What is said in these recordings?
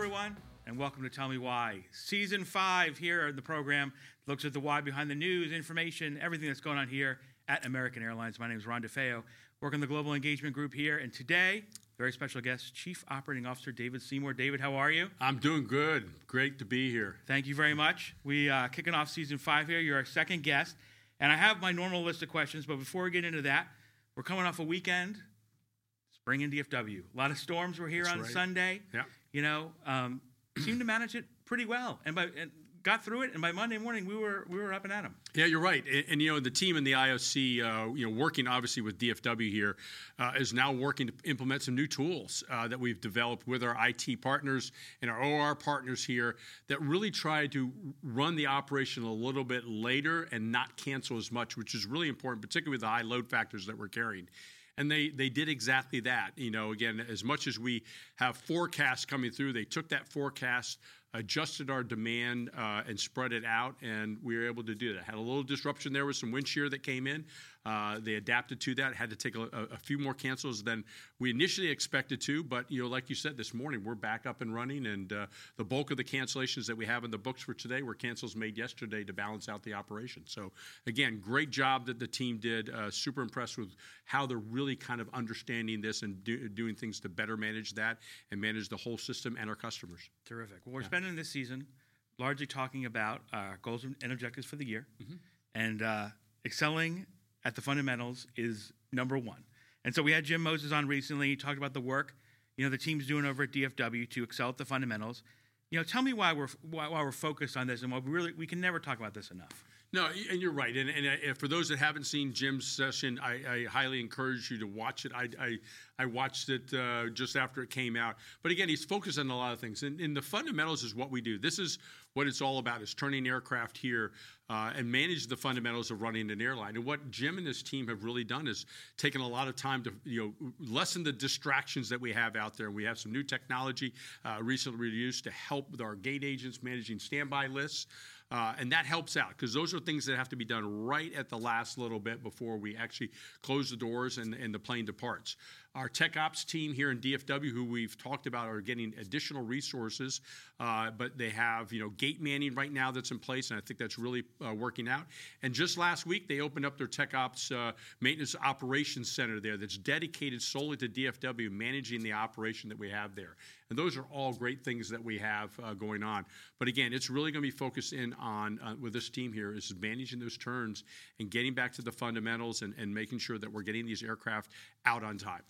everyone, and welcome to Tell Me Why. Season five here in the program looks at the why behind the news, information, everything that's going on here at American Airlines. My name is Ron DeFeo, working the Global Engagement Group here, and today, very special guest, Chief Operating Officer David Seymour. David, how are you? I'm doing good. Great to be here. Thank you very much. We uh, kicking off season five here. You're our second guest, and I have my normal list of questions, but before we get into that, we're coming off a weekend, spring in DFW. A lot of storms were here That's on right. Sunday. Yeah. You know, um, seemed to manage it pretty well, and by and got through it. And by Monday morning, we were we were up and at 'em. Yeah, you're right. And, and, you know, the team in the IOC, uh, you know, working obviously with DFW here, uh, is now working to implement some new tools uh, that we've developed with our IT partners and our OR partners here that really try to run the operation a little bit later and not cancel as much, which is really important, particularly with the high load factors that we're carrying. And they, they did exactly that. You know, again, as much as we have forecasts coming through, they took that forecast, adjusted our demand, uh, and spread it out, and we were able to do that. Had a little disruption there with some wind shear that came in. Uh, they adapted to that. Had to take a, a, few more cancels than we initially expected to, but you know, like you said this morning, we're back up and running, and uh, the bulk of the cancellations that we have in the books for today were cancels made yesterday to balance out the operation. So again, great job that the team did. Uh, super impressed with how they're really kind of understanding this and do, doing things to better manage that and manage the whole system and our customers. Terrific. Well, we're spending this season largely talking about our goals and objectives for the year, and uh, excelling at the fundamentals is number one. And so we had Jim Moses on recently. He talked about the work you know the team's doing over at DFW to excel at the fundamentals. You know, tell me why we're why, why we're focused on this and why we really we can never talk about this enough. No, and you're right. And, and uh, for those that haven't seen Jim's session, I, I highly encourage you to watch it. I, I, I watched it uh, just after it came out. But again, he's focused on a lot of things. And, and the fundamentals is what we do. This is what it's all about, is turning aircraft here uh, and manage the fundamentals of running an airline. And what Jim and his team have really done is taken a lot of time to you know lessen the distractions that we have out there. We have some new technology uh, recently used to help with our gate agents managing standby lists. Uh, and that helps out because those are things that have to be done right at the last little bit before we actually close the doors and, and the plane departs. Our tech ops team here in DFW, who we've talked about, are getting additional resources, uh, but they have you know gate manning right now that's in place, and I think that's really uh, working out. And just last week, they opened up their tech ops uh, maintenance operations center there that's dedicated solely to DFW managing the operation that we have there. And those are all great things that we have uh, going on. But again, it's really going to be focused in on uh, with this team here is managing those turns and getting back to the fundamentals and, and making sure that we're getting these aircraft out on time.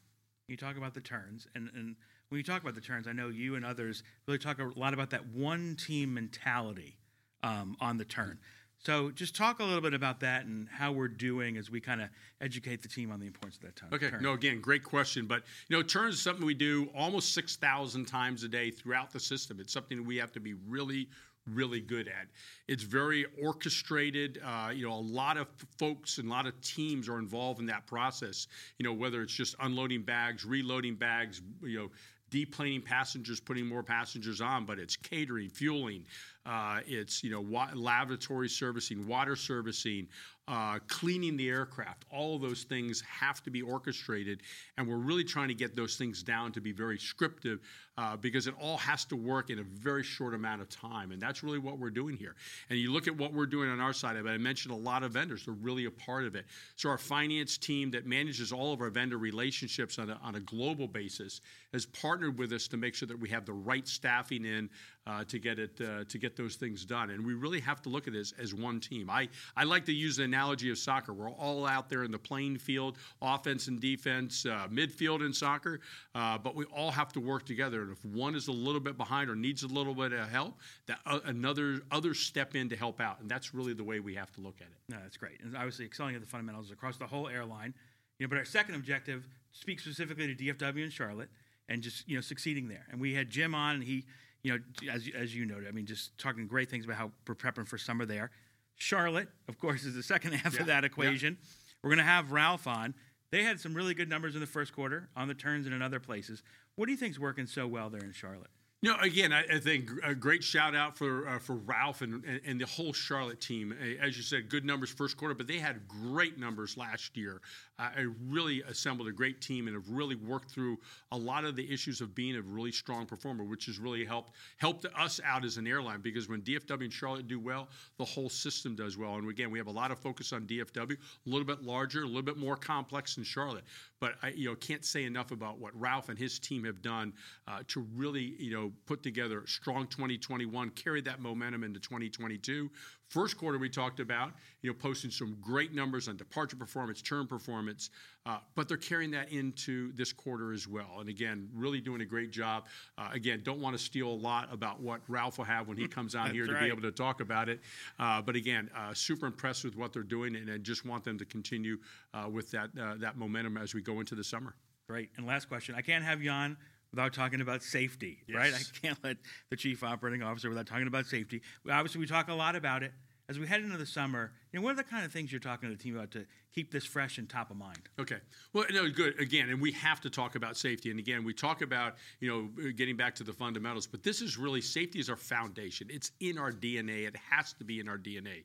You talk about the turns, and, and when you talk about the turns, I know you and others really talk a lot about that one team mentality um, on the turn. So just talk a little bit about that and how we're doing as we kind of educate the team on the importance of that turn. Okay, turn. no, again, great question. But you know, turns is something we do almost six thousand times a day throughout the system. It's something we have to be really, really good at. It's very orchestrated. Uh, you know, a lot of folks and a lot of teams are involved in that process. You know, whether it's just unloading bags, reloading bags, you know. Deplaning passengers, putting more passengers on, but it's catering, fueling, uh, it's you know wa- lavatory servicing, water servicing, uh, cleaning the aircraft. All of those things have to be orchestrated, and we're really trying to get those things down to be very scriptive uh, because it all has to work in a very short amount of time, and that's really what we're doing here. And you look at what we're doing on our side of it. I mentioned a lot of vendors; they're really a part of it. So our finance team that manages all of our vendor relationships on a, on a global basis has partnered with us to make sure that we have the right staffing in uh, to get it uh, to get those things done. And we really have to look at this as one team. I, I like to use the analogy of soccer. We're all out there in the playing field, offense and defense, uh, midfield in soccer, uh, but we all have to work together. And if one is a little bit behind or needs a little bit of help, that uh, another others step in to help out. And that's really the way we have to look at it. No, that's great. And obviously excelling at the fundamentals across the whole airline. You know, but our second objective speaks specifically to DFW and Charlotte and just, you know, succeeding there. And we had Jim on and he, you know, as, as you noted, I mean, just talking great things about how we're prepping for summer there. Charlotte, of course, is the second half Yeah, of that yeah. equation. We're going to have Ralph on. They had some really good numbers in the first quarter on the turns and in other places. What do you think's working so well there in Charlotte? Know, again, I, I think a great shout out for uh, for Ralph and, and, and the whole Charlotte team. As you said, good numbers first quarter, but they had great numbers last year. Uh, I really assembled a great team and have really worked through a lot of the issues of being a really strong performer, which has really helped helped us out as an airline because when DFW and Charlotte do well, the whole system does well. And again, we have a lot of focus on DFW, a little bit larger, a little bit more complex than Charlotte. But I, you know, can't say enough about what Ralph and his team have done uh, to really, you know put together strong 2021, carried that momentum into 2022. First quarter, we talked about, you know, posting some great numbers on departure performance, turn performance, uh, but they're carrying that into this quarter as well. And again, really doing a great job. Uh, again, don't want to steal a lot about what Ralph will have when he comes on here to right. be able to talk about it. Uh, but again, uh, super impressed with what they're doing, and I just want them to continue uh, with that uh, that momentum as we go into the summer. Great. And last question, I can't have you on without talking about safety, yes. right? I can't let the chief operating officer without talking about safety. Obviously, we talk a lot about it as we head into the summer. You know, what are the kind of things you're talking to the team about to keep this fresh and top of mind? Okay, well, no, good. Again, and we have to talk about safety. And again, we talk about you know getting back to the fundamentals, but this is really safety is our foundation. It's in our DNA. It has to be in our DNA.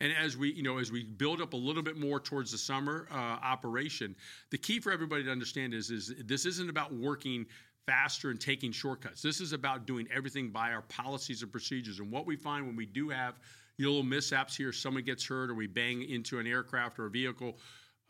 And as we, you know, as we build up a little bit more towards the summer uh, operation, the key for everybody to understand is, is this isn't about working faster and taking shortcuts. This is about doing everything by our policies and procedures. And what we find when we do have you know, little mishaps here, someone gets hurt or we bang into an aircraft or a vehicle,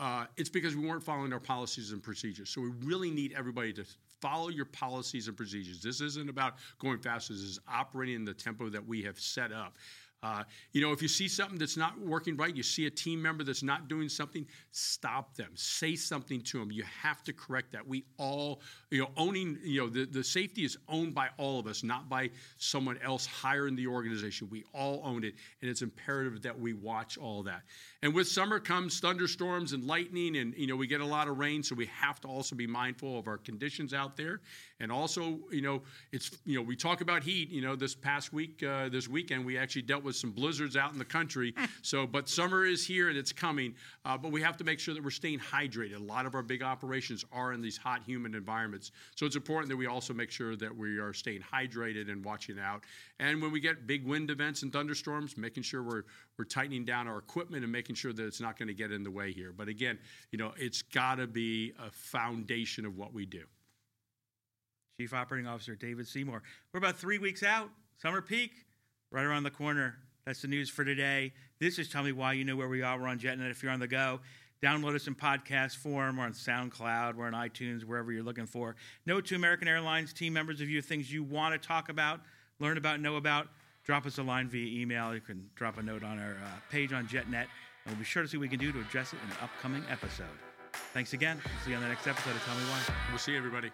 uh, it's because we weren't following our policies and procedures. So we really need everybody to follow your policies and procedures. This isn't about going faster. This is operating in the tempo that we have set up. Uh, you know, if you see something that's not working right, you see a team member that's not doing something, stop them. Say something to them. You have to correct that. We all, you know, owning, you know, the, the safety is owned by all of us, not by someone else higher in the organization. We all own it, and it's imperative that we watch all that. And with summer comes thunderstorms and lightning, and, you know, we get a lot of rain, so we have to also be mindful of our conditions out there. And also, you know, it's, you know, we talk about heat, you know, this past week, uh, this weekend, we actually dealt with with some blizzards out in the country. so, but summer is here and it's coming. Uh, but we have to make sure that we're staying hydrated. A lot of our big operations are in these hot, humid environments. So it's important that we also make sure that we are staying hydrated and watching out. And when we get big wind events and thunderstorms, making sure we're we're tightening down our equipment and making sure that it's not going to get in the way here. But again, you know, it's got to be a foundation of what we do. Chief Operating Officer David Seymour. We're about three weeks out. Summer peak right around the corner. That's the news for today. This is Tell Me Why You Know Where We Are. We're on JetNet if you're on the go. Download us in podcast form. We're on SoundCloud. We're on iTunes, wherever you're looking for. Note to American Airlines team members of you things you want to talk about, learn about, know about, drop us a line via email. You can drop a note on our uh, page on JetNet, and we'll be sure to see what we can do to address it in an upcoming episode. Thanks again. See you on the next episode of Tell Me Why. We'll see you, everybody.